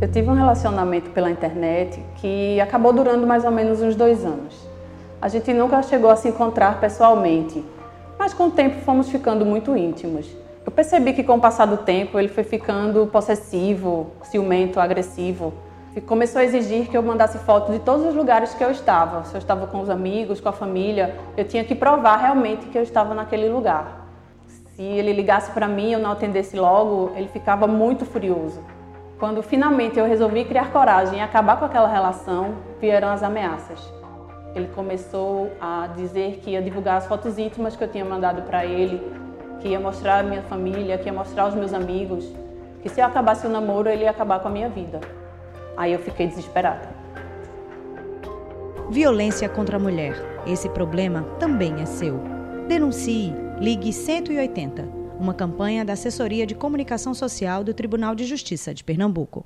Eu tive um relacionamento pela internet que acabou durando mais ou menos uns dois anos. A gente nunca chegou a se encontrar pessoalmente, mas com o tempo fomos ficando muito íntimos. Eu percebi que com o passar do tempo ele foi ficando possessivo, ciumento, agressivo. E começou a exigir que eu mandasse fotos de todos os lugares que eu estava. Se eu estava com os amigos, com a família, eu tinha que provar realmente que eu estava naquele lugar. Se ele ligasse para mim e eu não atendesse logo, ele ficava muito furioso. Quando finalmente eu resolvi criar coragem e acabar com aquela relação, vieram as ameaças. Ele começou a dizer que ia divulgar as fotos íntimas que eu tinha mandado para ele, que ia mostrar a minha família, que ia mostrar aos meus amigos, que se eu acabasse o namoro, ele ia acabar com a minha vida. Aí eu fiquei desesperada. Violência contra a mulher. Esse problema também é seu. Denuncie. Ligue 180. Uma campanha da Assessoria de Comunicação Social do Tribunal de Justiça de Pernambuco.